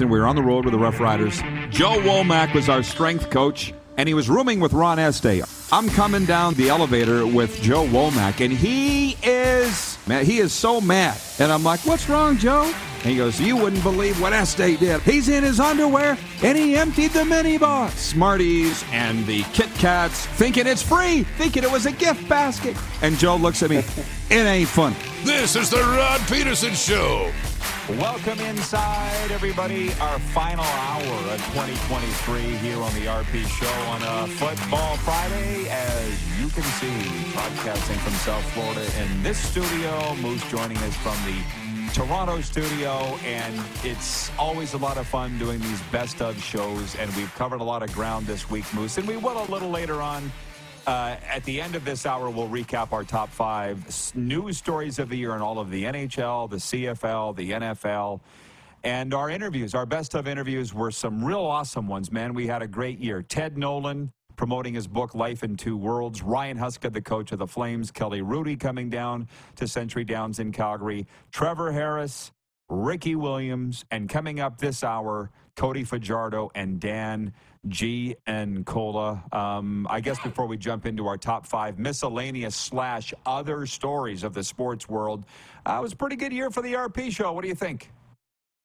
And we were on the road with the Rough Riders. Joe Womack was our strength coach, and he was rooming with Ron Este. I'm coming down the elevator with Joe Womack, and he is man, he is so mad. And I'm like, "What's wrong, Joe?" And he goes, "You wouldn't believe what Este did. He's in his underwear, and he emptied the mini bar, Smarties, and the Kit Kats, thinking it's free, thinking it was a gift basket." And Joe looks at me, "It ain't funny." This is the Rod Pedersen Show. Welcome inside, everybody. Our final hour of 2023 here on the RP Show on a Football Friday. As you can see, broadcasting from South Florida in this studio. Moose joining us from the Toronto studio. And it's always a lot of fun doing these best of shows. And we've covered a lot of ground this week, Moose. And we will a little later on. Uh, at the end of this hour, we'll recap our top five news stories of the year in all of the NHL, the CFL, the NFL, and our interviews. Our best of interviews were some real awesome ones, man. We had a great year. Ted Nolan promoting his book, Life in Two Worlds. Ryan Huska, the coach of the Flames. Kelly Rudy coming down to Century Downs in Calgary. Trevor Harris, Ricky Williams, and coming up this hour, Cody Fajardo and Dan G and Cola. Um, I guess before we jump into our top five miscellaneous slash other stories of the sports world, uh, it was a pretty good year for the RP show. What do you think?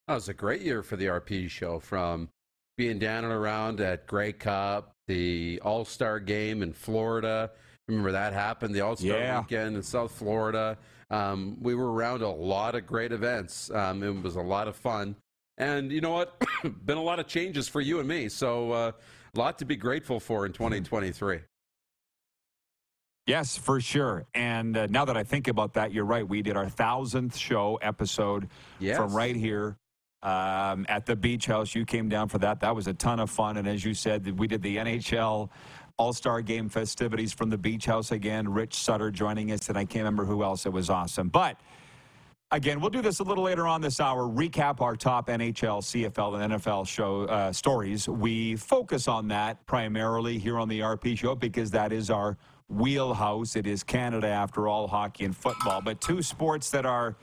That was a great year for the RP show from being down and around at Grey Cup, the All Star game in Florida. Remember that happened, the All Star Yeah. weekend in South Florida. Um, we were around a lot of great events. Um, it was a lot of fun. And you know what? Been a lot of changes for you and me. So uh, a lot to be grateful for in 2023. Yes, for sure. And uh, now that I think about that, you're right. We did our thousandth show episode Yes. from right here um, at the beach house. You came down for that. That was a ton of fun. And as you said, we did the NHL All Star Game festivities from the beach house again. Rich Sutter joining us, and I can't remember who else. It was awesome. But Again, we'll do this a little later on this hour. Recap our top NHL, CFL, and NFL show uh, stories. We focus on that primarily here on the RP show because that is our wheelhouse. It is Canada, after all, hockey and football. But two sports that are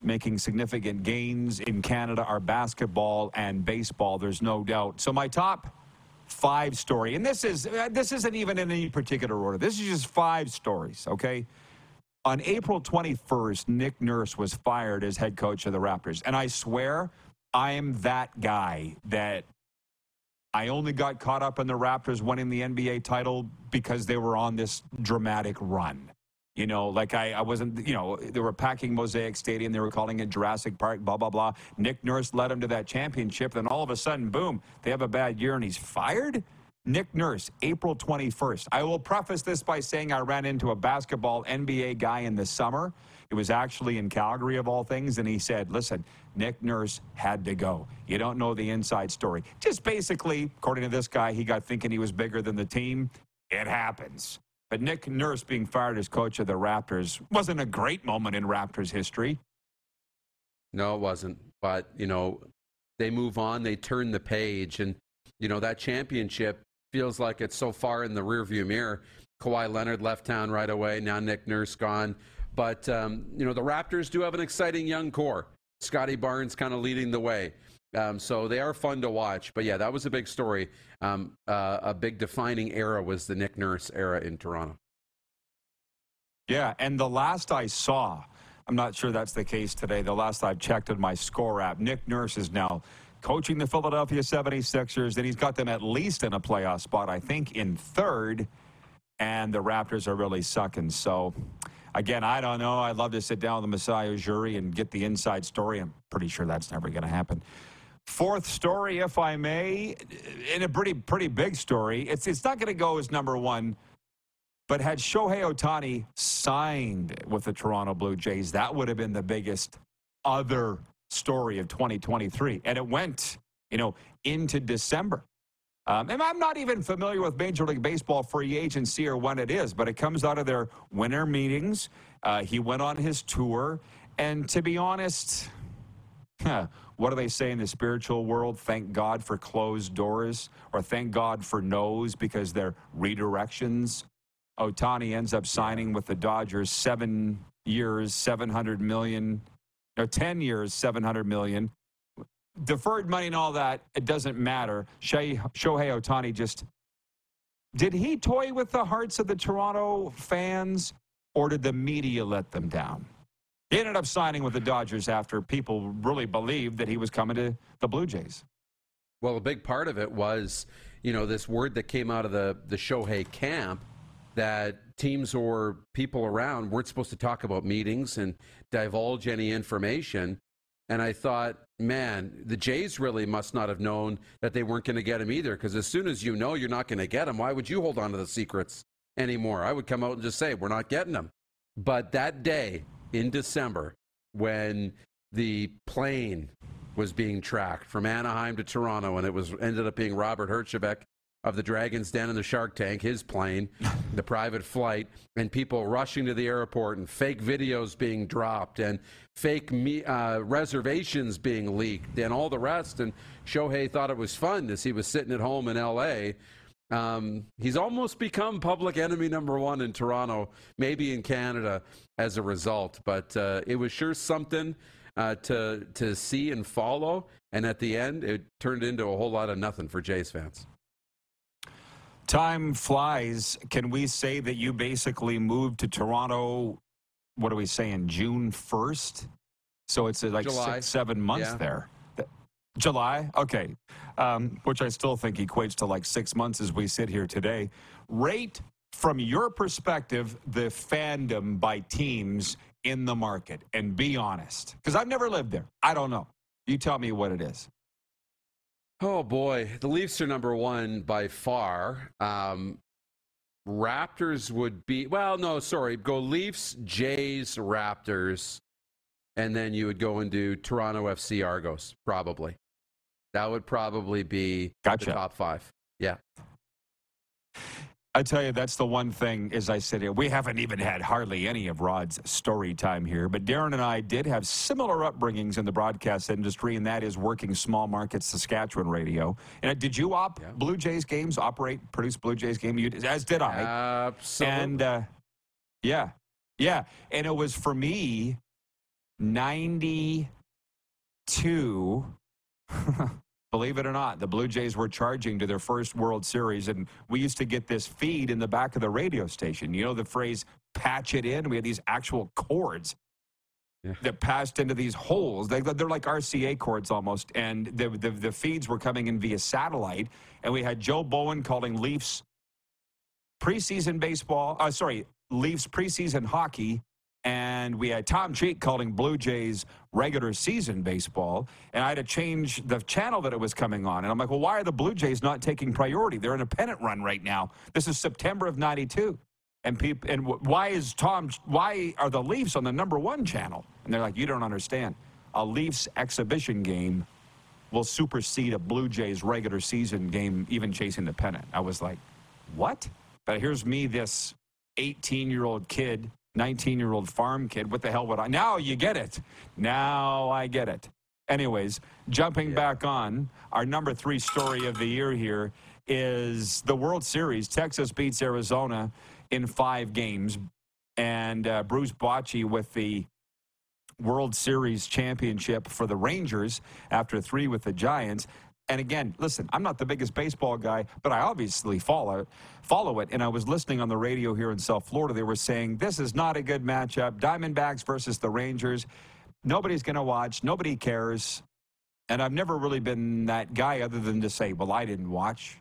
making significant gains in Canada are basketball and baseball. There's no doubt. So my top five story, and this is uh, this isn't even in any particular order. This is just five stories. Okay. On April 21st, Nick Nurse was fired as head coach of the Raptors. And I swear, I am that guy that I only got caught up in the Raptors winning the NBA title because they were on this dramatic run. You know, like I, I wasn't, you know, they were packing Mosaic Stadium. They were calling it Jurassic Park, blah, blah, blah. Nick Nurse led them to that championship. Then all of a sudden, boom, they have a bad year and he's fired? Nick Nurse, April 21st. I will preface this by saying I ran into a basketball NBA guy in the summer. It was actually in Calgary, of all things. And he said, listen, Nick Nurse had to go. You don't know the inside story. Just basically, according to this guy, he got thinking he was bigger than the team. It happens. But Nick Nurse being fired as coach of the Raptors wasn't a great moment in Raptors history. No, it wasn't. But, you know, they move on, they turn the page, and, you know, that championship feels like it's so far in the rearview mirror. Kawhi Leonard left town right away. Now Nick Nurse gone. But, um, you know, the Raptors do have an exciting young core. Scottie Barnes kind of leading the way. Um, so they are fun to watch. But yeah, that was a big story. Um, uh, a big defining era was the Nick Nurse era in Toronto. Yeah, and the last I saw, I'm not sure that's the case today. The last I've checked on my score app, Nick Nurse is now coaching the Philadelphia 76ers, and he's got them at least in a playoff spot, I think, in third. And the Raptors are really sucking. So, again, I don't know. I'd love to sit down with the Masai Ujiri and get the inside story. I'm pretty sure that's never going to happen. Fourth story, if I may, in a pretty pretty big story. It's it's not going to go as number one, but had Shohei Ohtani signed with the Toronto Blue Jays, that would have been the biggest other story of 2023, and it went you know into December. Um, and I'm not even familiar with Major League Baseball free agency or when it is, but it comes out of their winter meetings. Uh, he went on his tour, and to be honest, huh, what do they say in the spiritual world? Thank God for closed doors, or thank God for no's because they're redirections. Ohtani ends up signing with the Dodgers seven years, 700 million, no, 10 years, 700 million. Deferred money and all that, it doesn't matter. Shohei Ohtani just, did he toy with the hearts of the Toronto fans, or did the media let them down? He ended up signing with the Dodgers after people really believed that he was coming to the Blue Jays. Well, a big part of it was, you know, this word that came out of the the Shohei camp that teams or people around weren't supposed to talk about meetings and divulge any information. And I thought, man, the Jays really must not have known that they weren't going to get him either. Because as soon as you know you're not going to get him, why would you hold on to the secrets anymore? I would come out and just say, we're not getting him. But that day, in December when the plane was being tracked from Anaheim to Toronto, and it was ended up being Robert Herjavec of the Dragon's Den and the Shark Tank, his plane, the private flight, and people rushing to the airport, and fake videos being dropped, and fake me, uh, reservations being leaked, and all the rest. And Shohei thought it was fun as he was sitting at home in L.A. Um, he's almost become public enemy number one in Toronto, maybe in Canada as a result. But uh, it was sure something uh, to to see and follow. And at the end, it turned into a whole lot of nothing for Jays fans. Time flies. Can we say that you basically moved to Toronto? What are we saying? June first. So it's uh, like six, seven months Yeah. there. July? Okay. Um, which I still think equates to like six months as we sit here today. Rate, from your perspective, the fandom by teams in the market and be honest. Because I've never lived there. I don't know. You tell me what it is. Oh boy, the Leafs are number one by far. Um, Raptors would be well, no, sorry, go Leafs, Jays, Raptors, and then you would go into Toronto FC Argos, probably. That would probably be Gotcha. the top five. Yeah. I tell you, that's the one thing as I sit here. We haven't even had hardly any of Rod's story time here, but Darren and I did have similar upbringings in the broadcast industry, and that is working small market Saskatchewan radio. And uh, did you op Blue Jays games, operate, produce Blue Jays game? You, as did I. Absolutely. And uh, yeah, yeah. And it was for me 92. Believe it or not, the Blue Jays were charging to their first World Series, and we used to get this feed in the back of the radio station. You know the phrase patch it in? We had these actual cords that passed into these holes. They, they're like RCA cords almost, and the, the, the feeds were coming in via satellite. And we had Joe Bowen calling Leafs preseason baseball, uh, sorry, Leafs preseason hockey. And we had Tom Cheek calling Blue Jays regular season baseball. And I had to change the channel that it was coming on. And I'm like, well, why are the Blue Jays not taking priority? They're in a pennant run right now. This is September of 92. And people, and wh- why is Tom, why are the Leafs on the number one channel? And they're like, you don't understand. A Leafs exhibition game will supersede a Blue Jays regular season game, even chasing the pennant. I was like, what? But here's me, this 18 year old kid, 19 year old farm kid. What the hell would I? Now you get it. Now I get it. Anyways, jumping back on, our number three story of the year here is the World Series. Texas beats Arizona in five games. And uh, Bruce Bochy with the World Series championship for the Rangers after three with the Giants. And again, listen, I'm not the biggest baseball guy, but I obviously follow follow it. And I was listening on the radio here in South Florida. They were saying this is not a good matchup. Diamondbacks versus the Rangers. Nobody's going to watch. Nobody cares. And I've never really been that guy other than to say, well, I didn't watch.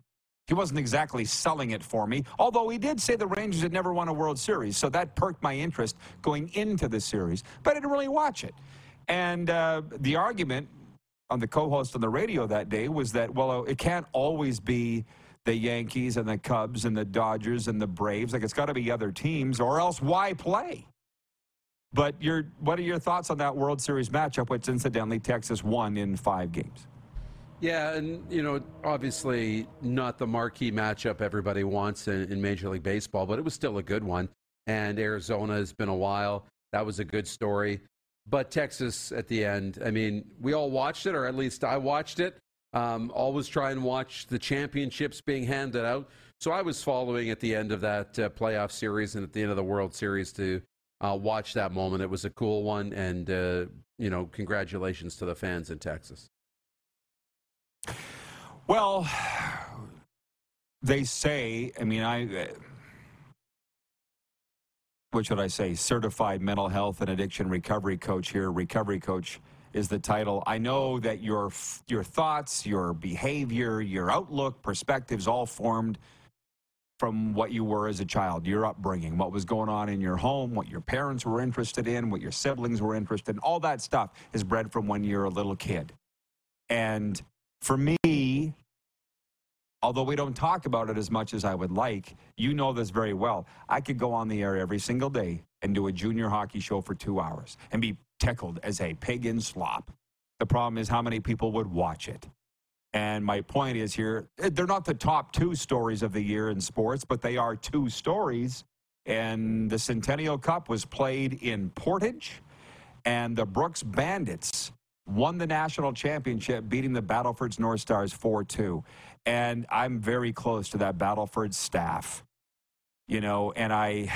He wasn't exactly selling it for me, although he did say the Rangers had never won a World Series. So that perked my interest going into the series, but I didn't really watch it. And uh, the argument on the co host on the radio that day was that, well, uh, it can't always be the Yankees and the Cubs and the Dodgers and the Braves. Like it's got to be other teams, or else why play? But your, what are your thoughts on that World Series matchup, which incidentally Texas won in five games? Yeah, and you know, obviously not the marquee matchup everybody wants in, in, Major League Baseball, but it was still a good one. And Arizona has been a while. That was a good story. But Texas at the end, I mean, we all watched it, or at least I watched it. Um, always try and watch the championships being handed out. So I was following at the end of that uh, playoff series and at the end of the World Series to uh, watch that moment. It was a cool one, and uh, you know, congratulations to the fans in Texas. Well, they say. I mean, I. What should I say? Certified mental health and addiction recovery coach here. Recovery coach is the title. I know that your your thoughts, your behavior, your outlook, perspectives all formed from what you were as a child, your upbringing, what was going on in your home, what your parents were interested in, what your siblings were interested in. All that stuff is bred from when you're a little kid. And for me, although we don't talk about it as much as I would like, you know this very well. I could go on the air every single day and do a junior hockey show for two hours and be tickled as a pig in slop. The problem is how many people would watch it. And my point is here, they're not the top two stories of the year in sports, but they are two stories. And the Centennial Cup was played in Portage, and the Brooks Bandits won the national championship, beating the Battlefords North Stars 4 2. And I'm very close to that Battleford staff, you know, and I.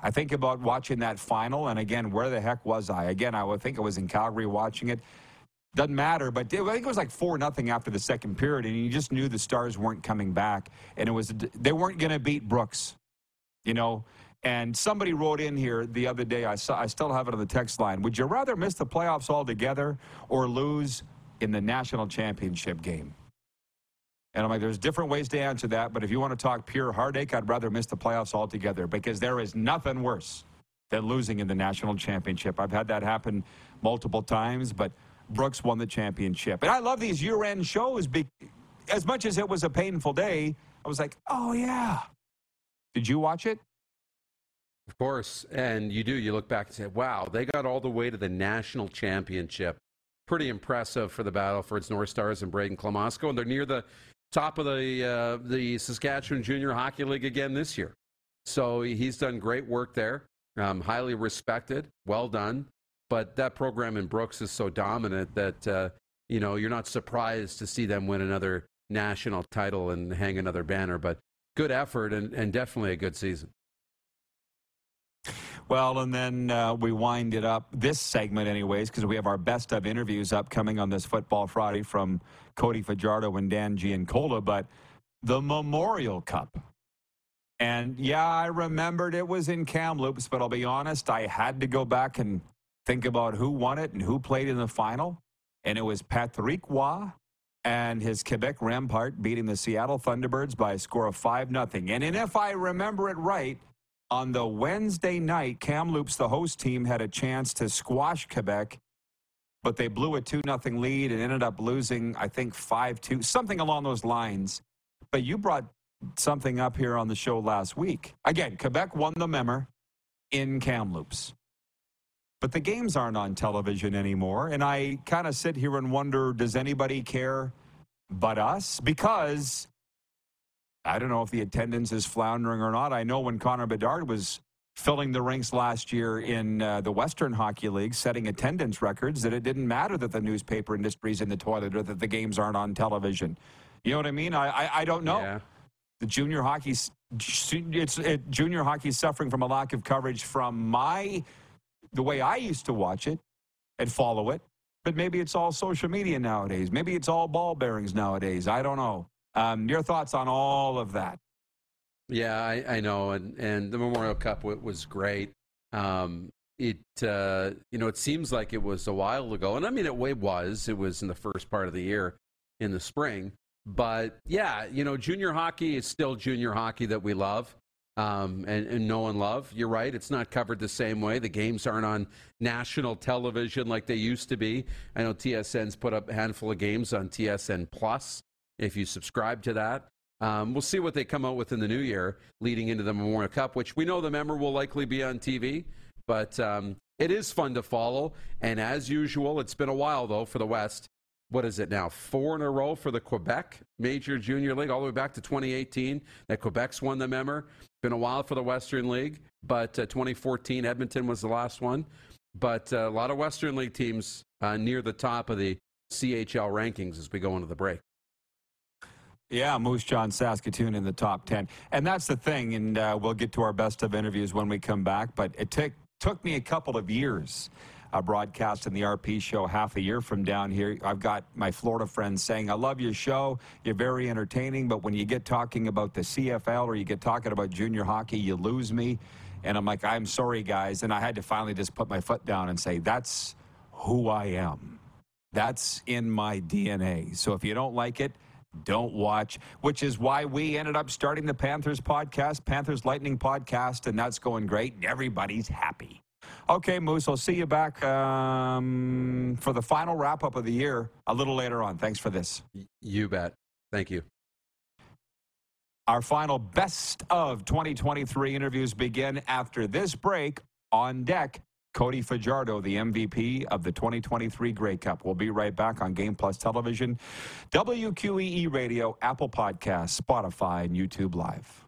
I think about watching that final, and again, where the heck was I? Again, I would think I was in Calgary watching it. Doesn't matter, but I think it was like four nothing after the second period, and you just knew the Stars weren't coming back, and it was they weren't going to beat Brooks, you know. And somebody wrote in here the other day. I saw. I still have it on the text line. Would you rather miss the playoffs altogether or lose in the national championship game? And I'm like, there's different ways to answer that, but if you want to talk pure heartache, I'd rather miss the playoffs altogether because there is nothing worse than losing in the national championship. I've had that happen multiple times, but Brooks won the championship. And I love these year end shows. As much as it was a painful day, I was like, oh, yeah. Did you watch it? Of course. And you do. You look back and say, wow, they got all the way to the national championship. Pretty impressive for the Battlefords North Stars and Brayden Klimosko. And they're near the top of the, uh, the Saskatchewan Junior Hockey League again this year. So he's done great work there. Um, highly respected. Well done. But that program in Brooks is so dominant that uh, you know you're not surprised to see them win another national title and hang another banner. But good effort and, and definitely a good season. Well, and then uh, we wind it up this segment, anyways, because we have our best of interviews upcoming on this Football Friday from Cody Fajardo and Dan Giancola. But the Memorial Cup. And yeah, I remembered it was in Kamloops, but I'll be honest, I had to go back and think about who won it and who played in the final. And it was Patrick Roy and his Quebec Rampart beating the Seattle Thunderbirds by a score of 5 0. And if I remember it right, on the Wednesday night, Kamloops, the host team, had a chance to squash Quebec, but they blew a 2 0 lead and ended up losing, I think, 5 2, something along those lines. But you brought something up here on the show last week. Again, Quebec won the Memmer in Kamloops but the games aren't on television anymore. And I kind of sit here and wonder does anybody care but us? Because I don't know if the attendance is floundering or not. I know when Connor Bedard was filling the rinks last year in uh, the Western Hockey League, setting attendance records, that it didn't matter that the newspaper industry's in the toilet or that the games aren't on television. You know what I mean? I I, I don't know. Yeah. The junior hockey, it's it, junior hockey suffering from a lack of coverage from my the way I used to watch it and follow it. But maybe it's all social media nowadays. Maybe it's all ball bearings nowadays. I don't know. Um, your thoughts on all of that? Yeah, I, I know, and and the Memorial Cup w- was great. Um, it uh, you know it seems like it was a while ago, and I mean it way was. It was in the first part of the year, in the spring. But yeah, you know, junior hockey is still junior hockey that we love um, and, and know and love. You're right; it's not covered the same way. The games aren't on national television like they used to be. I know TSN's put up a handful of games on TSN Plus. If you subscribe to that, um, we'll see what they come out with in the new year, leading into the Memorial Cup, which we know the member will likely be on TV. But um, it is fun to follow. And as usual, it's been a while, though, for the West. What is it now? Four in a row for the Quebec Major Junior League, all the way back to 2018. That Quebec's won the member. Been a while for the Western League, but uh, 2014, Edmonton was the last one. But uh, a lot of Western League teams uh, near the top of the CHL rankings as we go into the break. Yeah, Moose Jaw Saskatoon in the top 10. And that's the thing, and uh, we'll get to our best of interviews when we come back, but it took took me a couple of years uh, broadcasting the RP show half a year from down here. I've got my Florida friends saying, I love your show. You're very entertaining, but when you get talking about the CFL or you get talking about junior hockey, you lose me. And I'm like, I'm sorry, guys. And I had to finally just put my foot down and say, that's who I am. That's in my DNA. So if you don't like it, don't watch, which is why we ended up starting the Panthers podcast, Panthers Lightning podcast, and that's going great. And everybody's happy. Okay, Moose, I'll see you back um, for the final wrap up of the year a little later on. Thanks for this. You bet. Thank you. Our final best of 2023 interviews begin after this break on deck. Cody Fajardo, the MVP of the 2023 Grey Cup. We'll be right back on Game Plus Television, WQEE Radio, Apple Podcasts, Spotify, and YouTube Live.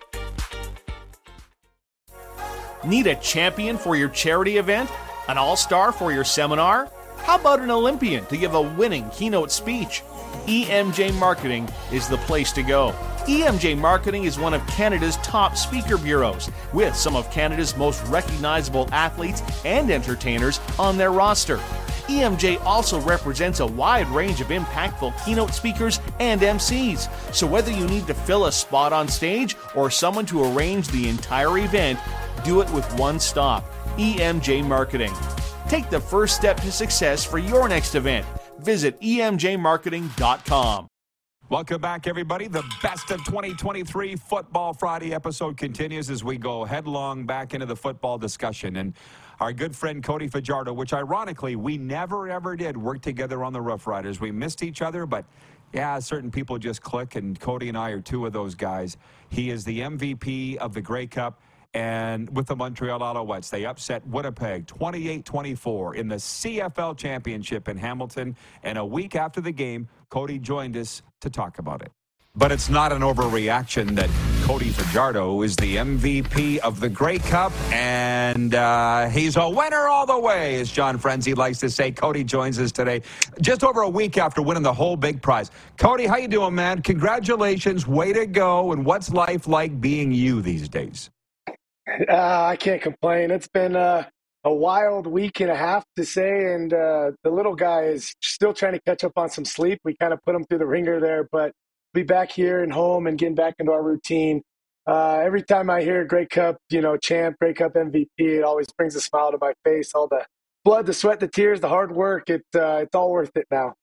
Need a champion for your charity event? An all star for your seminar? How about an Olympian to give a winning keynote speech? EMJ Marketing is the place to go. EMJ Marketing is one of Canada's top speaker bureaus, with some of Canada's most recognizable athletes and entertainers on their roster. EMJ also represents a wide range of impactful keynote speakers and MCs. So whether you need to fill a spot on stage or someone to arrange the entire event, do it with one stop EMJ Marketing. Take the first step to success for your next event. Visit emjmarketing.com. Welcome back, everybody. The best of 2023 Football Friday episode continues as we go headlong back into the football discussion. And our good friend Cody Fajardo, which ironically we never ever did work together on the Rough Riders. We missed each other, but yeah, certain people just click, and Cody and I are two of those guys. He is the MVP of the Grey Cup and with the Montreal Alouettes. They upset Winnipeg 28-24 in the CFL Championship in Hamilton. And a week after the game, Cody joined us to talk about it. But it's not an overreaction that Cody Fajardo is the MVP of the Grey Cup, and uh, he's a winner all the way, as John Frenzy likes to say. Cody joins us today, just over a week after winning the whole big prize. Cody, how you doing, man? Congratulations, way to go! And what's life like being you these days? Uh, I can't complain. It's been uh, a wild week and a half to say, and uh, the little guy is still trying to catch up on some sleep. We kind of put him through the ringer there, but be back here and home and getting back into our routine. Uh, every time I hear Grey Cup, you know, champ, Grey Cup MVP, it always brings a smile to my face. All the blood, the sweat, the tears, the hard work, it, uh, it's all worth it now.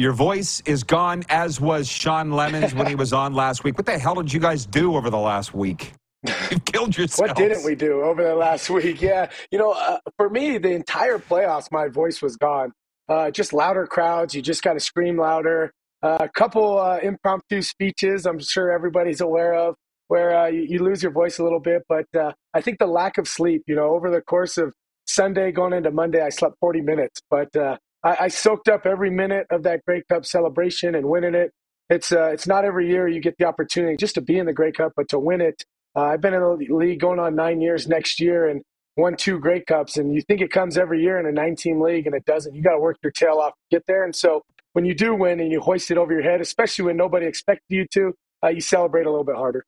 Your voice is gone, as was Shawn Lemon's when he was on last week. What the hell did you guys do over the last week? You killed yourself. what didn't we do over the last week? Yeah, you know, uh, for me, the entire playoffs, my voice was gone. Uh, just louder crowds. You just got to scream louder. Uh, a couple uh, impromptu speeches. I'm sure everybody's aware of where uh, you, you, lose your voice a little bit. But uh, I think the lack of sleep. You know, over the course of Sunday going into Monday, I slept 40 minutes, but I, I, soaked up every minute of that Grey Cup celebration and winning it. It's uh, it's not every year you get the opportunity just to be in the Grey Cup, but to win it. Uh, I've been in the league going on nine years next year and won two Grey Cups, and you think it comes every year in a nine-team league, and it doesn't. You got to work your tail off to get there, and so when you do win and you hoist it over your head, especially when nobody expected you to, uh, you celebrate a little bit harder.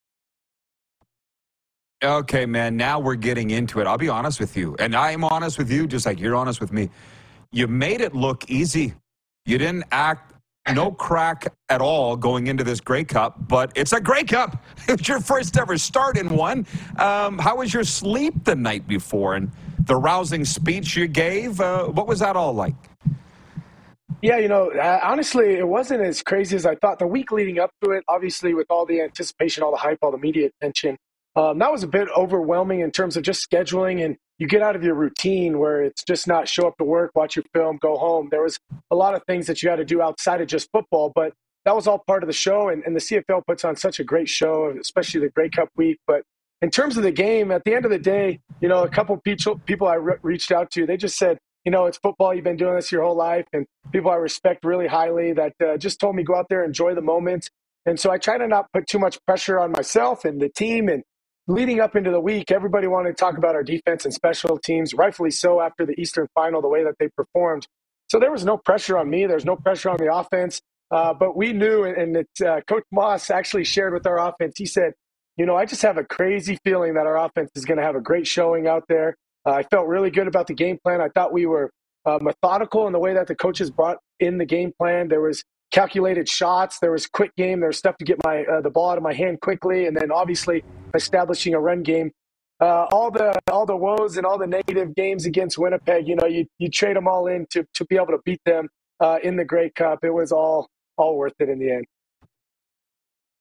Okay, man. Now we're getting into it. I'll be honest with you, and I'm honest with you, just like you're honest with me. You made it look easy. You didn't act no crack at all going into this Grey Cup, but it's a Grey Cup. It's your first ever start in one. Um, how was your sleep the night before, and the rousing speech you gave? Uh, what was that all like? Yeah, you know, uh, honestly, it wasn't as crazy as I thought. The week leading up to it, obviously, with all the anticipation, all the hype, all the media attention, um, that was a bit overwhelming in terms of just scheduling and you get out of your routine where it's just not show up to work, watch your film, go home. There was a lot of things that you had to do outside of just football, but that was all part of the show. And, and the CFL puts on such a great show, especially the Grey Cup week. But in terms of the game, at the end of the day, you know, a couple people people I re- reached out to, they just said, you know, it's football. You've been doing this your whole life, and people I respect really highly that uh, just told me go out there, enjoy the moment. And so I try to not put too much pressure on myself and the team and leading up into the week, everybody wanted to talk about our defense and special teams, rightfully so after the Eastern final, the way that they performed. So there was no pressure on me. There's no pressure on the offense. Uh, but we knew, and it, uh, Coach Maas actually shared with our offense, he said, you know, I just have a crazy feeling that our offense is going to have a great showing out there. Uh, I felt really good about the game plan. I thought we were uh, methodical in the way that the coaches brought in the game plan. There was calculated shots. There was quick game. There was stuff to get my uh, the ball out of my hand quickly, and then obviously establishing a run game. Uh, all the all the woes and all the negative games against Winnipeg, you know, you you trade them all in to to be able to beat them uh, in the Grey Cup. It was all all worth it in the end.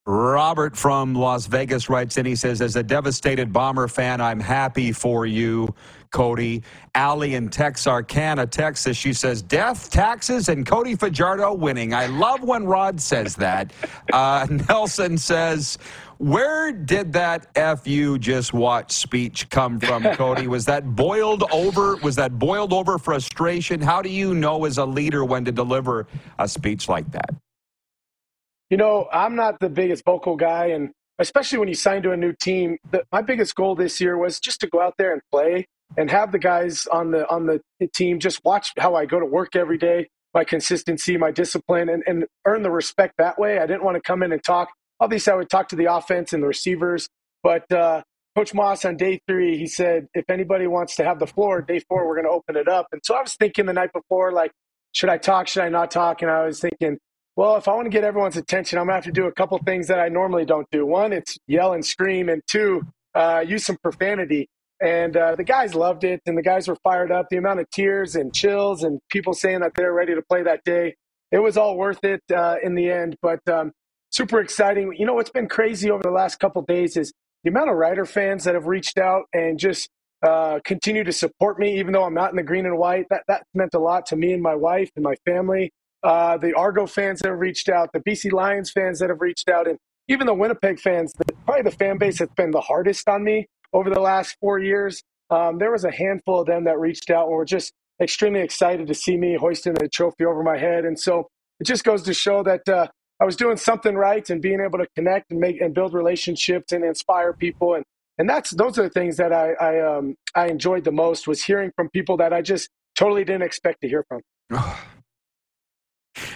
Robert from Las Vegas writes in. He says, As a devastated Bomber fan, I'm happy for you, Cody. Allie in Texarkana, Texas, she says, Death, taxes, and Cody Fajardo winning. I love when Rod says that. Uh, Nelson says, where did that "fu just watch" speech come from, Cody? Was that boiled over? Was that boiled over frustration? How do you know as a leader when to deliver a speech like that? You know, I'm not the biggest vocal guy, and especially when you sign to a new team, the, my biggest goal this year was just to go out there and play and have the guys on the on the team just watch how I go to work every day, my consistency, my discipline, and, and earn the respect that way. I didn't want to come in and talk. Obviously, I would talk to the offense and the receivers, but uh, Coach Maas on day three, he said, if anybody wants to have the floor, day four, we're going to open it up. And so I was thinking the night before, like, should I talk? Should I not talk? And I was thinking, well, if I want to get everyone's attention, I'm going to have to do a couple things that I normally don't do. One, it's yell and scream, and two, uh, use some profanity. And uh, the guys loved it, and the guys were fired up. The amount of tears and chills and people saying that they're ready to play that day, it was all worth it uh, in the end. But um, super exciting. You know what's been crazy over the last couple days is the amount of Rider fans that have reached out and just uh, continue to support me, even though I'm not in the green and white. That that meant a lot to me and my wife and my family uh, the Argo fans that have reached out, the BC Lions fans that have reached out, and even the Winnipeg fans. Probably the fan base that's been the hardest on me over the last four years. Um, there was a handful of them that reached out and were just extremely excited to see me hoisting the trophy over my head. And so it just goes to show that uh, I was doing something right and being able to connect and make and build relationships and inspire people. And and that's those are the things that I I, um, I enjoyed the most was hearing from people that I just totally didn't expect to hear from.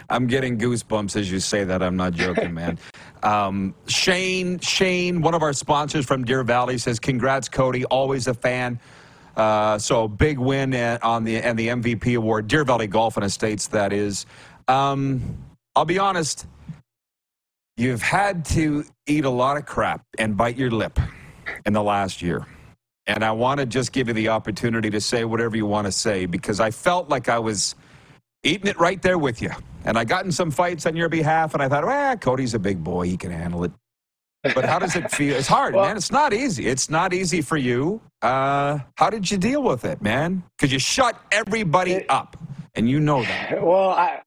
I'm getting goosebumps as you say that. I'm not joking, man. Um, Shane, Shane, one of our sponsors from Deer Valley, says, "Congrats, Cody. Always a fan." Uh, so big win on the and the MVP award, Deer Valley Golf and Estates. That is. Um, I'll be honest. You've had to eat a lot of crap and bite your lip in the last year. And I want to just give you the opportunity to say whatever you want to say because I felt like I was eating it right there with you. And I got in some fights on your behalf, and I thought, well, Cody's a big boy. He can handle it. But how does it feel? It's hard, well, man. It's not easy. It's not easy for you. Uh, how did you deal with it, man? Because you shut everybody it, up, and you know that. Well, I,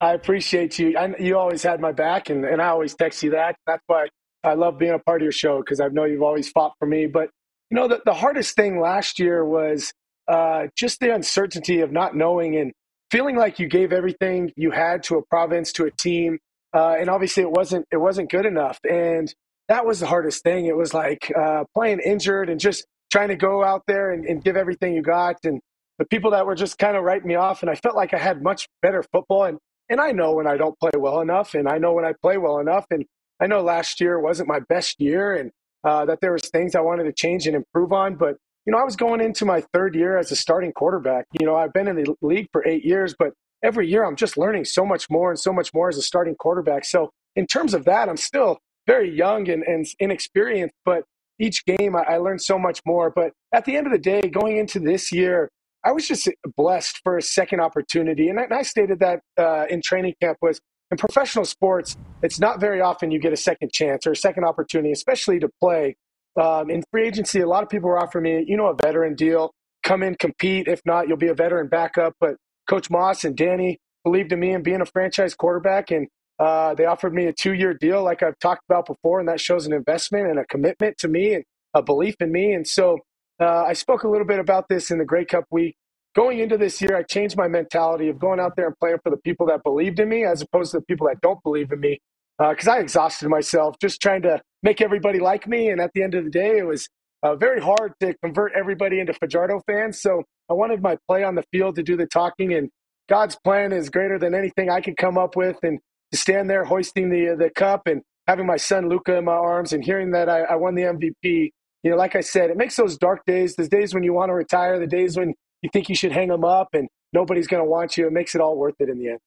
I appreciate you. I, you always had my back, and, and I always text you that. That's why I love being a part of your show because I know you've always fought for me. But, you know, the, the hardest thing last year was uh, just the uncertainty of not knowing and feeling like you gave everything you had to a province, to a team, uh, and obviously it wasn't it wasn't good enough. And that was the hardest thing. It was like uh, playing injured and just trying to go out there and, and give everything you got. And the people that were just kind of writing me off, and I felt like I had much better football. And and I know when I don't play well enough, and I know when I play well enough. And I know last year wasn't my best year, and uh, that there was things I wanted to change and improve on. But you know, I was going into my third year as a starting quarterback. You know, I've been in the league for eight years, but every year I'm just learning so much more and so much more as a starting quarterback. So in terms of that, I'm still very young and, and inexperienced, but each game I, I learned so much more. But at the end of the day, going into this year, I was just blessed for a second opportunity. And I, and I stated that uh, in training camp was in professional sports, it's not very often you get a second chance or a second opportunity, especially to play. Um, in free agency, a lot of people were offering me, you know, a veteran deal. Come in, compete. If not, you'll be a veteran backup. But Coach Maas and Danny believed in me and being a franchise quarterback, and uh, they offered me a two-year deal, like I've talked about before, and that shows an investment and a commitment to me and a belief in me. And so uh, I spoke a little bit about this in the Grey Cup week. Going into this year, I changed my mentality of going out there and playing for the people that believed in me, as opposed to the people that don't believe in me. Because uh, I exhausted myself just trying to make everybody like me, and at the end of the day, it was uh, very hard to convert everybody into Fajardo fans. So I wanted my play on the field to do the talking, and God's plan is greater than anything I could come up with. And to stand there hoisting the the cup and having my son Luca in my arms and hearing that I, I won the MVP, you know, like I said, it makes those dark days, those days when you want to retire, the days when you think you should hang them up and nobody's going to want you. It makes it all worth it in the end.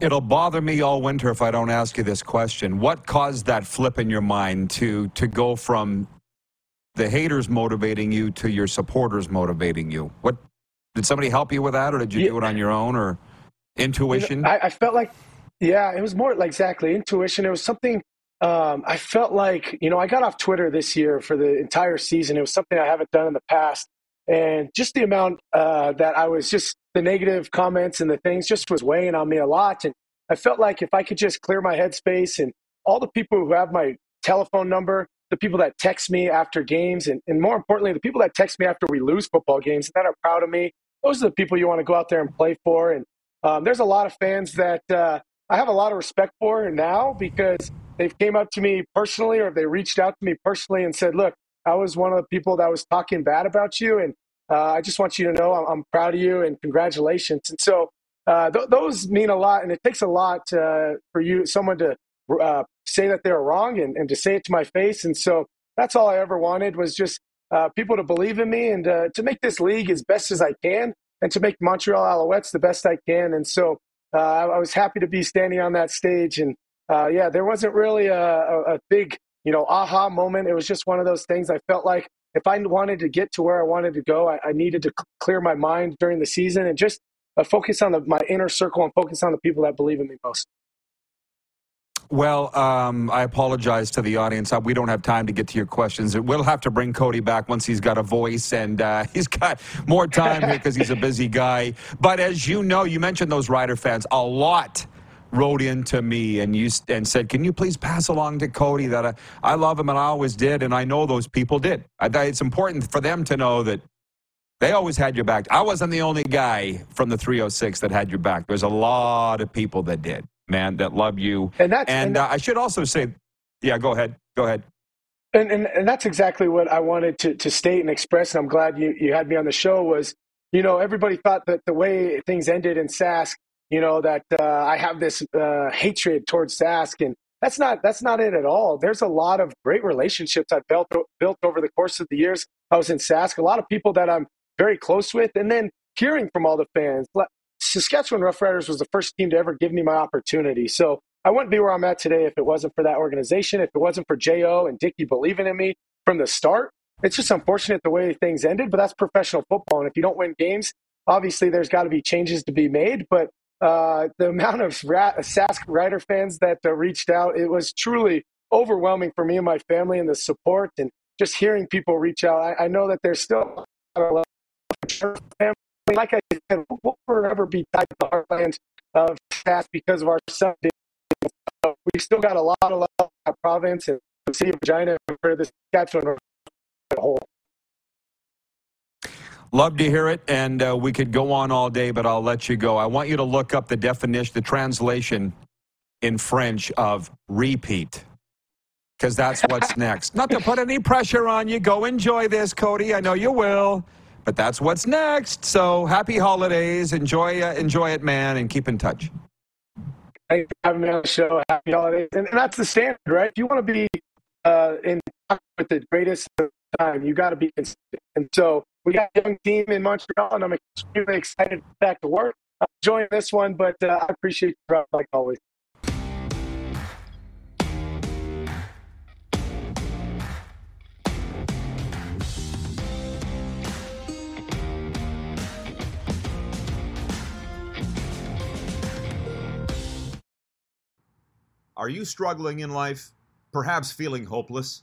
It'll bother me all winter if I don't ask you this question. What caused that flip in your mind to to go from the haters motivating you to your supporters motivating you? What did somebody help you with that, or did you yeah. do it on your own, or intuition? You know, I, I, felt like, yeah, it was more like exactly intuition. It was something um, I felt like, you know, I got off Twitter this year for the entire season. It was something I haven't done in the past, and just the amount uh, that I was just the negative comments and the things just was weighing on me a lot. And I felt like if I could just clear my headspace and all the people who have my telephone number, the people that text me after games, and, and more importantly, the people that text me after we lose football games that are proud of me, those are the people you want to go out there and play for. And um, there's a lot of fans that uh, I have a lot of respect for now because they've came up to me personally or they reached out to me personally and said, look, I was one of the people that was talking bad about you. And uh, I just want you to know I'm, I'm, proud of you and congratulations. And so uh, th- those mean a lot, and it takes a lot uh, for you, someone to uh, say that they're wrong and, and to say it to my face. And so that's all I ever wanted was just uh, people to believe in me and to make this league as best as I can and to make Montreal Alouettes the best I can. And so uh, I was happy to be standing on that stage. And yeah, there wasn't really a, a, a big, you know, aha moment. It was just one of those things I felt like if I wanted to get to where I wanted to go, I, I needed to clear my mind during the season and just uh, focus on the, my inner circle and focus on the people that believe in me most. Well, um, I apologize to the audience. Uh, we don't have time to get to your questions. We'll have to bring Cody back once he's got a voice and uh, he's got more time here because he's a busy guy. But as you know, you mentioned those Rider fans a lot wrote into me and you and said, "Can you please pass along to Cody that I, I love him and I always did, and I know those people did. I, it's important for them to know that they always had your back. I wasn't the only guy from the 306 that had your back. There's a lot of people that did, man, that love you. And that's and, and uh, I should also say, yeah, go ahead, go ahead. And, and, and that's exactly what I wanted to, to state and express. And I'm glad you, you had me on the show was, you know, everybody thought that the way things ended in Sask you know that uh, I have this uh, hatred towards Sask, and that's not that's not it at all. There's a lot of great relationships I've built built over the course of the years I was in Sask. A lot of people that I'm very close with, and then hearing from all the fans. Saskatchewan Roughriders was the first team to ever give me my opportunity. So I wouldn't be where I'm at today if it wasn't for that organization, if it wasn't for Jo and Dicky believing in me from the start. It's just unfortunate the way things ended, but that's professional football. And if you don't win games, obviously there's got to be changes to be made. But uh, the amount of Sask Rider fans that uh, reached out, it was truly overwhelming for me and my family and the support and just hearing people reach out. I, I know that there's still a lot of family. Like I said, we'll forever be tied to the heartland of Sask because of our son. We still got a lot of love in that province and the city of Regina for the Saskatchewan whole. Love to hear it, and uh, we could go on all day, but I'll let you go. I want you to look up the definition, the translation in French of repeat, because that's what's next. Not to put any pressure on you. Go enjoy this, Cody. I know you will, but that's what's next. So happy holidays. Enjoy, uh, enjoy it, man, and keep in touch. Thanks for having me on the show. Happy holidays. And, and that's the standard, right? If you want to be uh, in with the greatest time, you got to be consistent. And so we got a young team in Montreal, and I'm extremely excited to be back to work. I'm enjoying this one, but uh, I appreciate you like always. Are you struggling in life, perhaps feeling hopeless,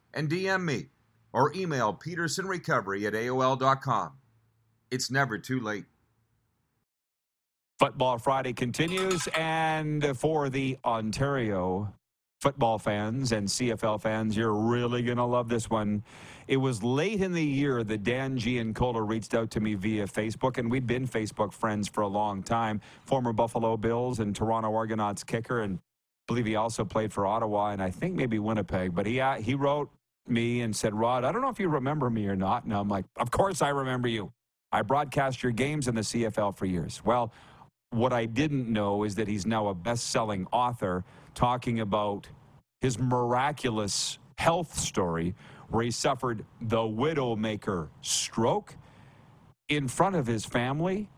and DM me or email pedersenrecovery at AOL.com. It's never too late. Football Friday continues, and for the Ontario football fans and CFL fans, you're really going to love this one. It was late in the year that Dan Giancola reached out to me via Facebook, and we'd been Facebook friends for a long time. Former Buffalo Bills and Toronto Argonauts kicker, and believe he also played for Ottawa and I think maybe Winnipeg. But he uh, he wrote me and said, Rod, I don't know if you remember me or not. And I'm like, Of course I remember you. I broadcast your games in the CFL for years. Well, what I didn't know is that he's now a best selling author talking about his miraculous health story where he suffered the widowmaker stroke in front of his family.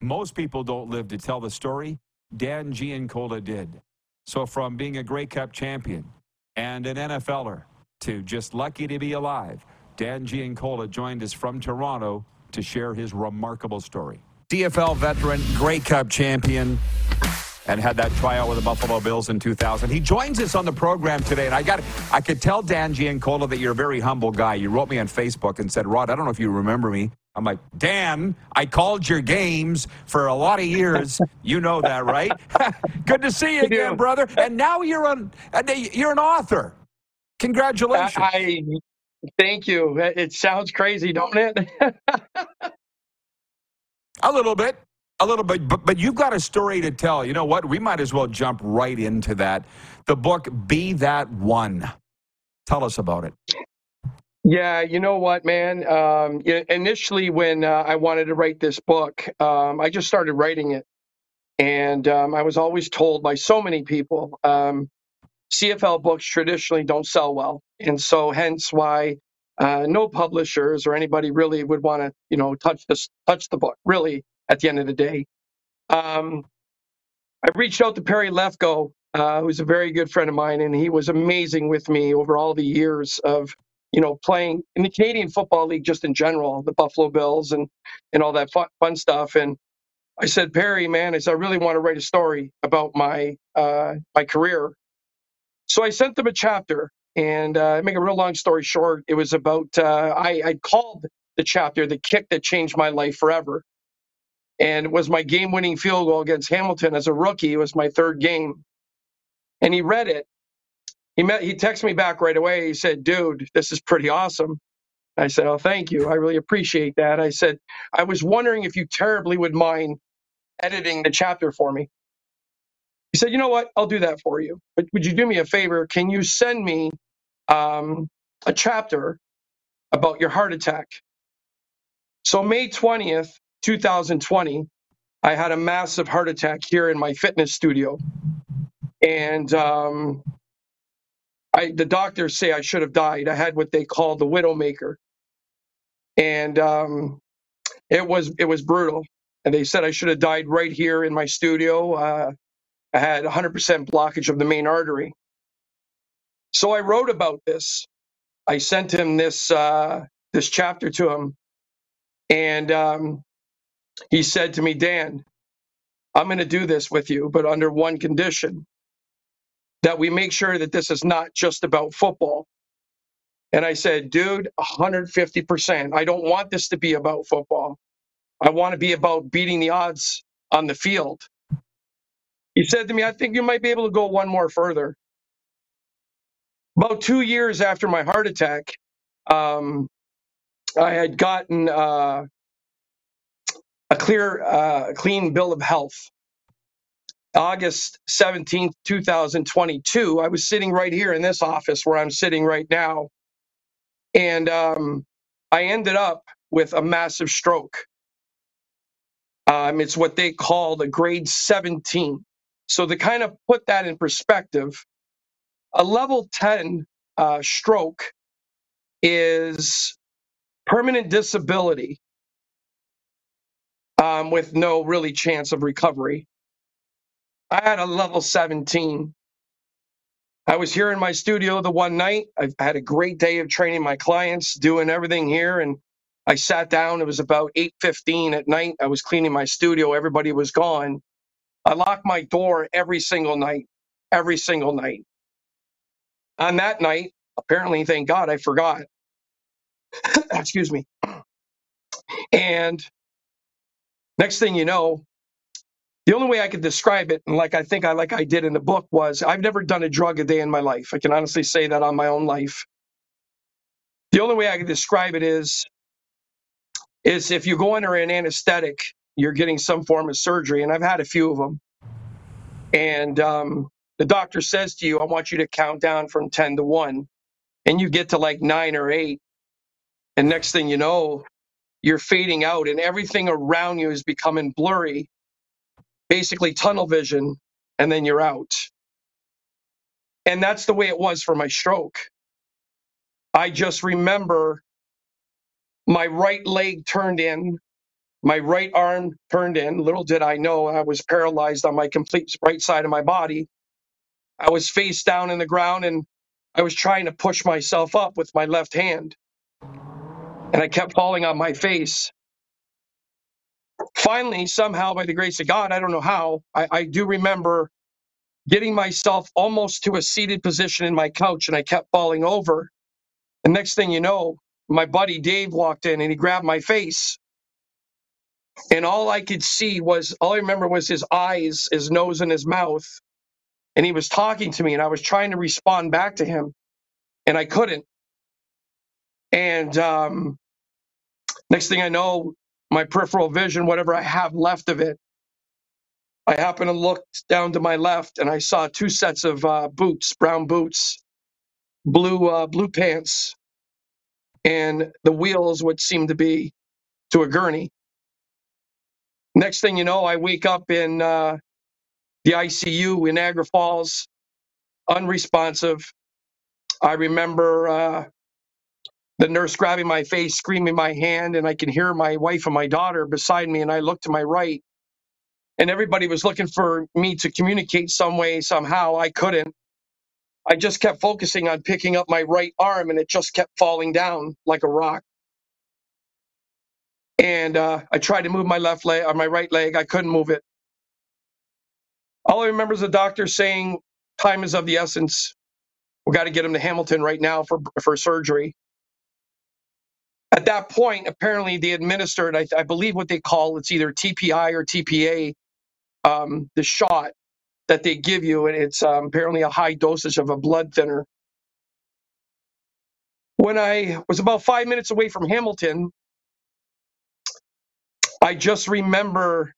Most people don't live to tell the story. Dan Giancola did. So from being a Grey Cup champion and an NFLer to just lucky to be alive, Dan Giancola joined us from Toronto to share his remarkable story. CFL veteran, Grey Cup champion, and had that tryout with the Buffalo Bills in 2000. He joins us on the program today, and I got I could tell Dan Giancola that you're a very humble guy. You wrote me on Facebook and said, Rod, I don't know if you remember me. I'm like, Dan, I called your games for a lot of years. you know that, right? Good to see you again, brother. And now you're on. You're an author. Congratulations. I, thank you. It sounds crazy, don't it? a little bit. A little bit, but, but you've got a story to tell. You know what? We might as well jump right into that. The book, Be That One. Tell us about it. Yeah, you know what, man? Um, initially, when uh, I wanted to write this book, um, I just started writing it. And um, I was always told by so many people um, CFL books traditionally don't sell well. And so, hence why uh, no publishers or anybody really would want to, you know, touch this, touch the book, really, at the end of the day. Um, I reached out to Perry Lefko, uh, who's a very good friend of mine, and he was amazing with me over all the years of you know, playing in the Canadian Football League just in general, the Buffalo Bills and and all that fun, fun stuff. And I said, Perry, man, I said I really want to write a story about my uh, my career. So I sent them a chapter, and uh, make a real long story short, it was about uh, I I called the chapter "The Kick That Changed My Life Forever," and it was my game-winning field goal against Hamilton as a rookie. It was my third game, and he read it, he met he texted me back right away. He said, "Dude, this is pretty awesome." I said, "Oh, thank you. I really appreciate that." I said, "I was wondering if you terribly would mind editing the chapter for me." He said, "You know what? I'll do that for you. But would you do me a favor? Can you send me um, a chapter about your heart attack?" So May twentieth, two thousand twenty, I had a massive heart attack here in my fitness studio, and um, I, the doctors say I should have died. I had what they call the widowmaker, and um, it was it was brutal. And they said I should have died right here in my studio. Uh, I had 100% blockage of the main artery. So I wrote about this. I sent him this uh, this chapter to him, And um, he said to me, Dan, I'm going to do this with you, but under one condition that we make sure that this is not just about football. And I said, dude, 150%. I don't want this to be about football. I want to be about beating the odds on the field. He said to me, I think you might be able to go one more further. About two years after my heart attack, um, I had gotten uh, a clear, uh, clean bill of health. August 17th, 2022, I was sitting right here in this office where I'm sitting right now. And um, I ended up with a massive stroke. Um, it's what they called a grade 17. So, to kind of put that in perspective, a level 10 uh, stroke is permanent disability um, with no really chance of recovery. I had a level 17. I was here in my studio the one night. I had a great day of training my clients, doing everything here, and I sat down. It was about 8:15 at night. I was cleaning my studio. Everybody was gone. I locked my door every single night, every single night. On that night, apparently, thank God, I forgot. Excuse me. And next thing you know, the only way I could describe it, and like I think I like I did in the book, was I've never done a drug a day in my life. I can honestly say that on my own life. The only way I can describe it is is if you go under an anesthetic, you're getting some form of surgery, and I've had a few of them. And um, the doctor says to you, I want you to count down from 10 to 1. And you get to like nine or eight. And next thing you know, you're fading out, and everything around you is becoming blurry, basically tunnel vision, and then you're out. And that's the way it was for my stroke. I just remember my right leg turned in, my right arm turned in. Little did I know I was paralyzed on my complete right side of my body. I was face down in the ground and I was trying to push myself up with my left hand. And I kept falling on my face. Finally, somehow, by the grace of God, I don't know how, I, I do remember getting myself almost to a seated position in my couch and I kept falling over. And next thing you know, my buddy Dave walked in and he grabbed my face. And all I could see was, all I remember was his eyes, his nose, and his mouth. And he was talking to me, and I was trying to respond back to him, and I couldn't. And um, next thing I know, my peripheral vision, whatever I have left of it, I happened to look down to my left, and I saw two sets of uh, boots, brown boots, blue uh, blue pants, and the wheels would seemed to be to a gurney. Next thing you know, I wake up in uh, the ICU in Niagara Falls, unresponsive. I remember uh, the nurse grabbing my face, screaming my hand, and I can hear my wife and my daughter beside me. And I look to my right, and everybody was looking for me to communicate some way, somehow. I couldn't. I just kept focusing on picking up my right arm, and it just kept falling down like a rock. And uh, I tried to move my left leg or my right leg. I couldn't move it. All I remember is the doctor saying, "Time is of the essence. We got to get him to Hamilton right now for for surgery." At that point, apparently they administered, I, I believe, what they call it's either TPI or TPA, um, the shot that they give you, and it's um, apparently a high dosage of a blood thinner. When I was about five minutes away from Hamilton, I just remember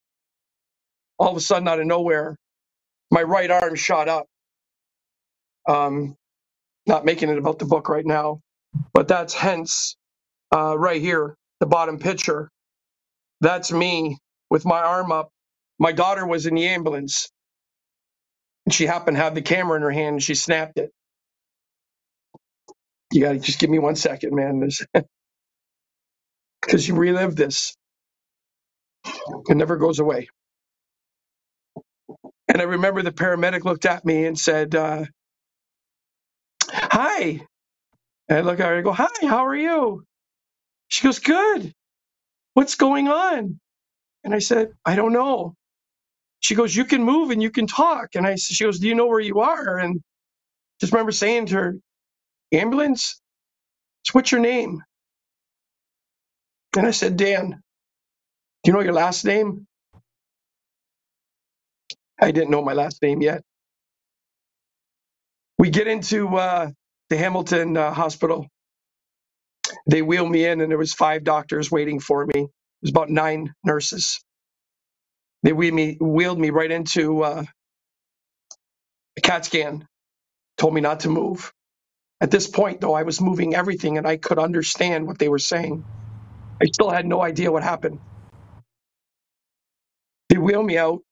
all of a sudden, out of nowhere, my right arm shot up. Um, not making it about the book right now, but that's hence uh, right here, the bottom picture. That's me with my arm up. My daughter was in the ambulance, and she happened to have the camera in her hand, and she snapped it. You got to just give me one second, man, because you relive this. It never goes away. And I remember the paramedic looked at me and said, uh, Hi. And I look at her and go, Hi, how are you? She goes, Good. What's going on? And I said, I don't know. She goes, You can move and you can talk. And I she goes, Do you know where you are? And just remember saying to her, Ambulance? What's your name? And I said, Dan. Do you know your last name? I didn't know my last name yet. We get into uh, the Hamilton uh, Hospital. They wheel me in, and there was five doctors waiting for me. It was about nine nurses. They wheeled me, wheeled me right into uh, a CAT scan. Told me not to move. At this point, though, I was moving everything, and I could understand what they were saying. I still had no idea what happened. They wheel me out.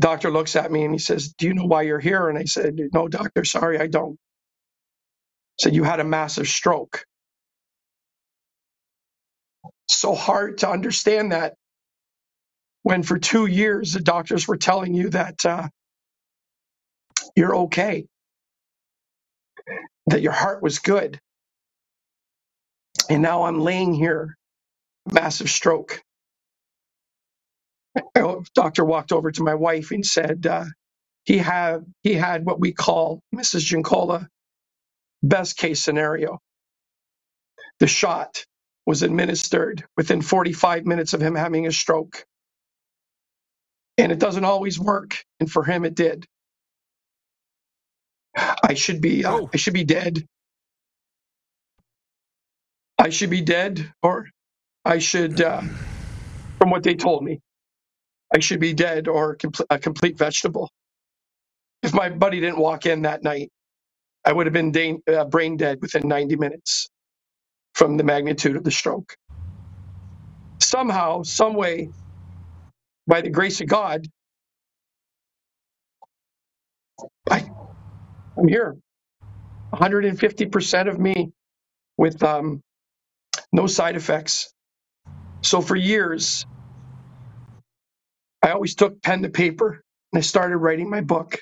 Doctor looks at me and he says, Do you know why you're here? And I said, No, doctor, sorry, I don't. Said, You had a massive stroke. So hard to understand that when for two years the doctors were telling you that uh, you're okay, that your heart was good. And now I'm laying here, massive stroke. Doctor walked over to my wife and said uh, he had he had what we call Mrs. Giancola best case scenario. The shot was administered within 45 minutes of him having a stroke, and it doesn't always work. And for him, it did. I should be uh, I should be dead. I should be dead, or I should, uh, from what they told me, I should be dead or a complete vegetable. If my buddy didn't walk in that night, I would have been uh, brain dead within 90 minutes from the magnitude of the stroke. Somehow, some way, by the grace of God, I, I'm here. 150% of me with um, no side effects. So for years, I always took pen to paper and I started writing my book.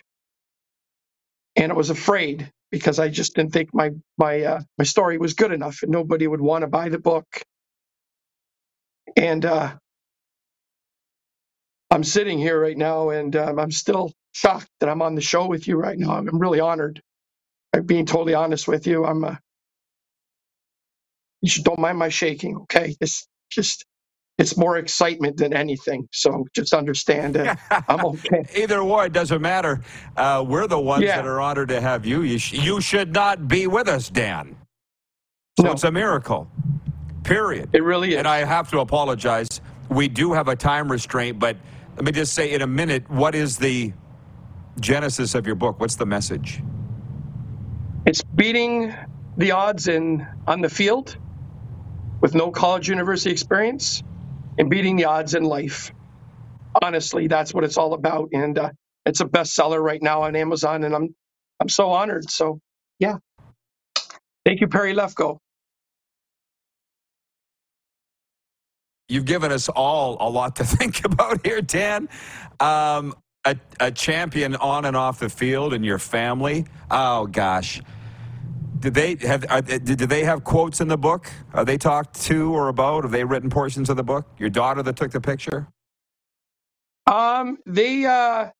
And I was afraid because I just didn't think my my uh, my story was good enough and nobody would want to buy the book. And uh, I'm sitting here right now, and um, I'm still shocked that I'm on the show with you right now. I'm really honored. I'm being totally honest with you. I'm. Uh, you should don't mind my shaking, okay? It's just it's more excitement than anything. So just understand it. I'm okay. Either or, it doesn't matter. Uh, we're the ones Yeah. that are honored to have you. You, sh- you should not be with us, Dan. So it's a miracle. Period. It really is. And I have to apologize. We do have a time restraint, but let me just say in a minute, what is the genesis of your book? What's the message? It's beating the odds in on the field with no college university experience and beating the odds in life. Honestly, that's what it's all about. And uh, it's a bestseller right now on Amazon, and I'm I'm so honored. So yeah. Thank you, Perry Lefko. You've given us all a lot to think about here, Dan. Um, a, a champion on and off the field and your family. Oh gosh, did they have? Are, did did they have quotes in the book? Are they talked to or about? Have they written portions of the book? Your daughter that took the picture. Um, they uh,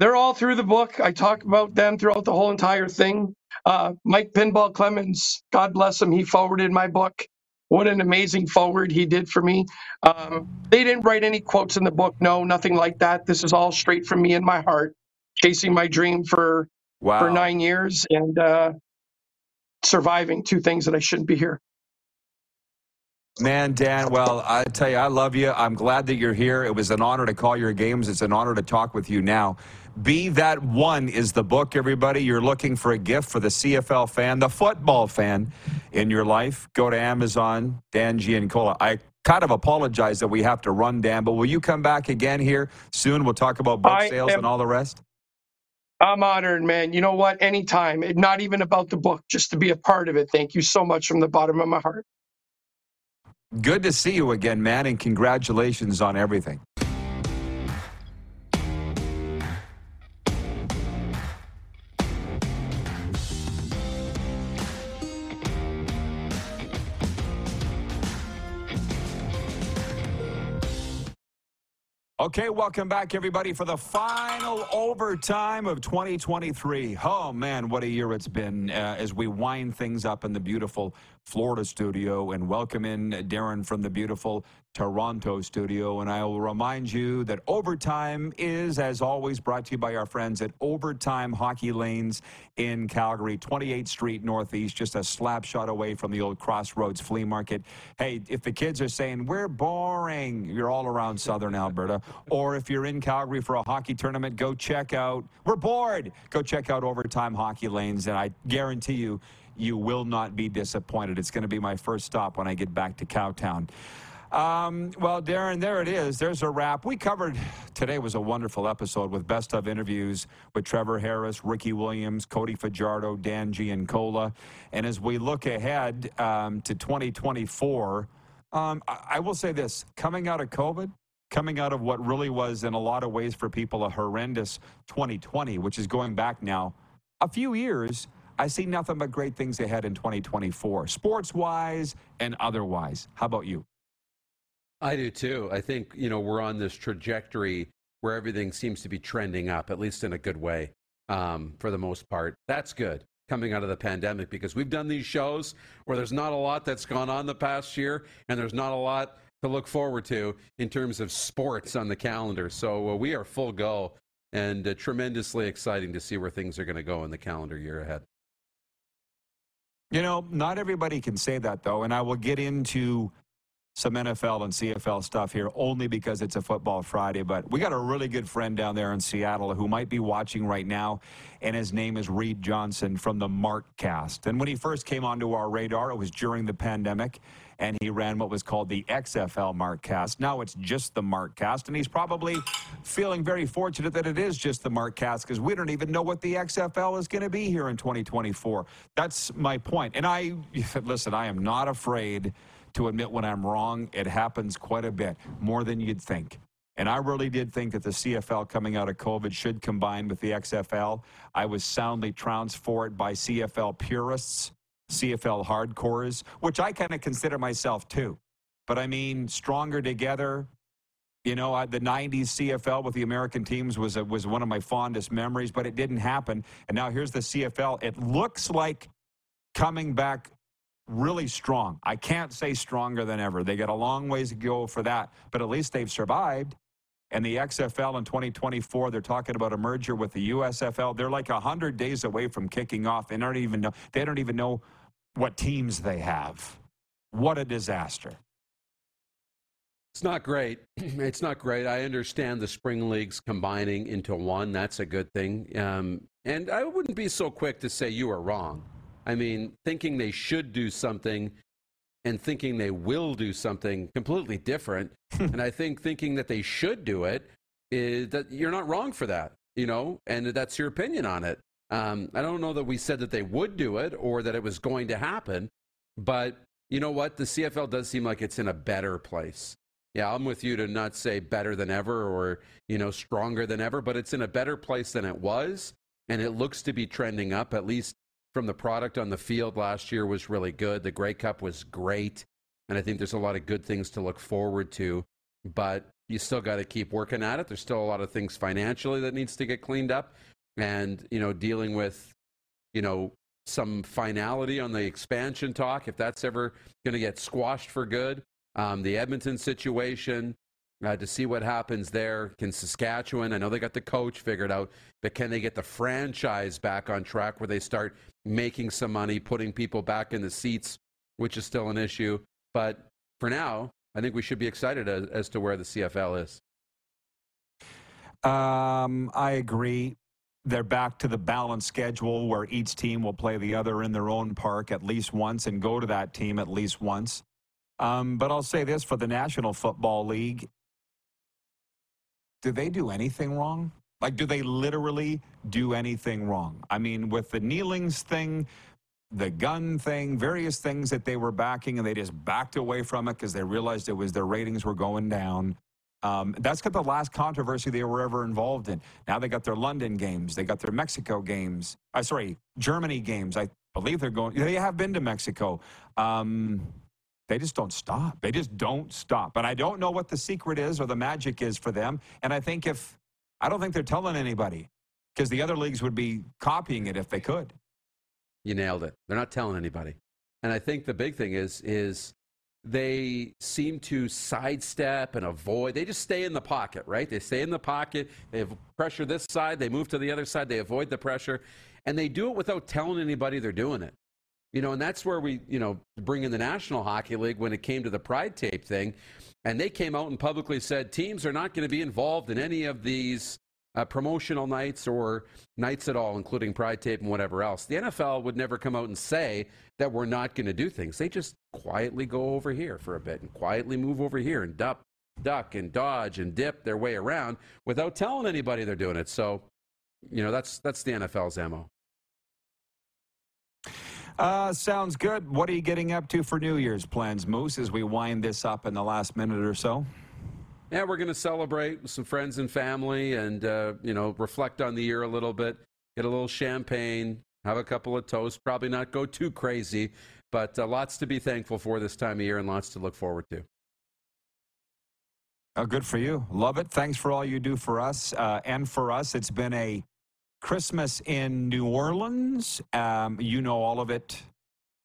they're all through the book. I talk about them throughout the whole entire thing. Uh, Mike Pinball Clemens, God bless him, he forwarded my book. What an amazing forward he did for me. Um, they didn't write any quotes in the book, no, nothing like that. This is all straight from me in my heart, chasing my dream for Wow. for nine years and uh, surviving two things that I shouldn't be here. Man, Dan, well, I tell you, I love you. I'm glad that you're here. It was an honor to call your games. It's an honor to talk with you now. Be That One is the book, everybody. You're looking for a gift for the CFL fan, the football fan in your life. Go to Amazon, Dan Giancola. I kind of apologize that we have to run, Dan, but will you come back again here soon? We'll talk about book I sales am- and all the rest. I'm honored, man. You know what? Anytime. Not even about the book, just to be a part of it. Thank you so much from the bottom of my heart. Good to see you again, man, and congratulations on everything. Okay, welcome back, everybody, for the final overtime of 2023. Oh, man, what a year it's been uh, as we wind things up in the beautiful Florida studio and welcome in Darren from the beautiful Toronto studio. And I will remind you that overtime is, as always, brought to you by our friends at Overtime Hockey Lanes in Calgary, 28th Street Northeast, just a slap shot away from the old Crossroads Flea Market. Hey, if the kids are saying, we're boring, you're all around Southern Alberta. Or if you're in Calgary for a hockey tournament, go check out, we're bored, go check out Overtime Hockey Lanes. And I guarantee you, you will not be disappointed. It's going to be my first stop when I get back to Cowtown. Um, well, Darren, there it is. There's a wrap. We covered today was a wonderful episode with best of interviews with Trevor Harris, Ricky Williams, Cody Fajardo, Dan Giancola. And as we look ahead um, to 2024, um, I, I will say this coming out of COVID, coming out of what really was, in a lot of ways, for people, a horrendous 2020, which is going back now a few years. I see nothing but great things ahead in 2024, sports wise and otherwise. How about you? I do too. I think, you know, we're on this trajectory where everything seems to be trending up, at least in a good way, um, for the most part. That's good coming out of the pandemic because we've done these shows where there's not a lot that's gone on the past year and there's not a lot to look forward to in terms of sports on the calendar. So uh, we are full go and uh, tremendously exciting to see where things are going to go in the calendar year ahead. You know, not everybody can say that, though, and I will get into some NFL and CFL stuff here only because it's a football Friday. But we got a really good friend down there in Seattle who might be watching right now, and his name is Reed Johnson from the Markcast. And when he first came onto our radar, it was during the pandemic, and he ran what was called the XFL Markcast. Now it's just the Markcast, and he's probably feeling very fortunate that it is just the Markcast because we don't even know what the XFL is going to be here in 2024. That's my point. And I listen, I am not afraid to admit when I'm wrong. It happens quite a bit, more than you'd think. And I really did think that the CFL coming out of COVID should combine with the XFL. I was soundly trounced for it by CFL purists, CFL hardcores, which I kind of consider myself too. But I mean, stronger together. You know, I, the '90s CFL with the American teams was a, was one of my fondest memories, but it didn't happen. And now here's the CFL. It looks like coming back really strong. I can't say stronger than ever. They got a long ways to go for that, but at least they've survived. And the XFL in 2024, they're talking about a merger with the USFL. They're like 100 days away from kicking off. They don't even know, they don't even know what teams they have. What a disaster. It's not great. It's not great. I understand the spring leagues combining into one. That's a good thing. Um, and I wouldn't be so quick to say you are wrong. I mean, thinking they should do something and thinking they will do something completely different. and I think thinking that they should do it is that you're not wrong for that, you know, and that's your opinion on it. Um, I don't know that we said that they would do it or that it was going to happen, but you know what? The CFL does seem like it's in a better place. Yeah, I'm with you to not say better than ever or, you know, stronger than ever, but it's in a better place than it was. And it looks to be trending up, at least from the product on the field last year was really good. The Grey Cup was great. And I think there's a lot of good things to look forward to. But you still got to keep working at it. There's still a lot of things financially that needs to get cleaned up. And, you know, dealing with, you know, some finality on the expansion talk, if that's ever going to get squashed for good. Um, the Edmonton situation, uh, to see what happens there. Can Saskatchewan, I know they got the coach figured out, but can they get the franchise back on track where they start making some money, putting people back in the seats, which is still an issue. But for now, I think we should be excited as, as to where the CFL is. Um, I agree. They're back to the balanced schedule where each team will play the other in their own park at least once and go to that team at least once. Um, but I'll say this for the National Football League do they do anything wrong? Like, do they literally do anything wrong? I mean, with the kneelings thing, the gun thing, various things that they were backing, and they just backed away from it because they realized it was their ratings were going down. Um, that's got the last controversy they were ever involved in. Now they got their London games, they got their Mexico games. Uh, sorry, Germany games. I believe they're going. They have been to Mexico. Um, they just don't stop. They just don't stop. And I don't know what the secret is or the magic is for them. And I think if, I don't think they're telling anybody because the other leagues would be copying it if they could. You nailed it. They're not telling anybody. And I think the big thing is, is they seem to sidestep and avoid. They just stay in the pocket, right? They stay in the pocket. They have pressure this side. They move to the other side. They avoid the pressure. And they do it without telling anybody they're doing it. You know, and that's where we, you know, bring in the National Hockey League when it came to the Pride Tape thing. And they came out and publicly said teams are not going to be involved in any of these uh, promotional nights or nights at all, including Pride Tape and whatever else. The NFL would never come out and say that we're not going to do things. They just quietly go over here for a bit and quietly move over here and duck, duck and dodge and dip their way around without telling anybody they're doing it. So, you know, that's that's the NFL's MO. Uh, sounds good. What are you getting up to for New Year's plans, Moose, as we wind this up in the last minute or so? Yeah, we're going to celebrate with some friends and family and, uh, you know, reflect on the year a little bit, get a little champagne, have a couple of toasts, probably not go too crazy, but uh, lots to be thankful for this time of year and lots to look forward to. Oh, good for you. Love it. Thanks for all you do for us uh, and for us. It's been a Christmas in New Orleans. Um, you know all of it.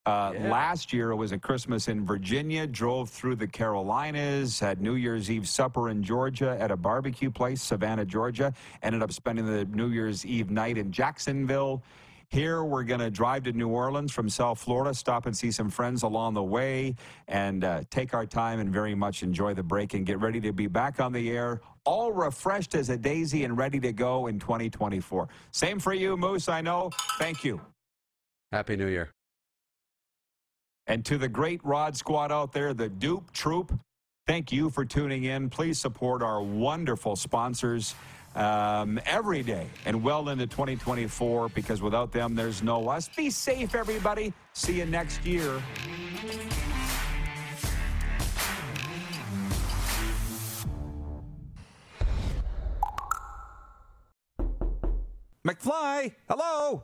Uh, yeah. Last year, it was a Christmas in Virginia, drove through the Carolinas, had New Year's Eve supper in Georgia at a barbecue place, Savannah, Georgia, ended up spending the New Year's Eve night in Jacksonville. Here, we're going to drive to New Orleans from South Florida, stop and see some friends along the way, and uh, take our time and very much enjoy the break and get ready to be back on the air all refreshed as a daisy and ready to go in 2024. Same for you, Moose, I know. Thank you. Happy New Year. And to the great Rod squad out there, the Dupe Troop, thank you for tuning in. Please support our wonderful sponsors um, every day and well into 2024 because without them, there's no us. Be safe, everybody. See you next year. McFly, hello.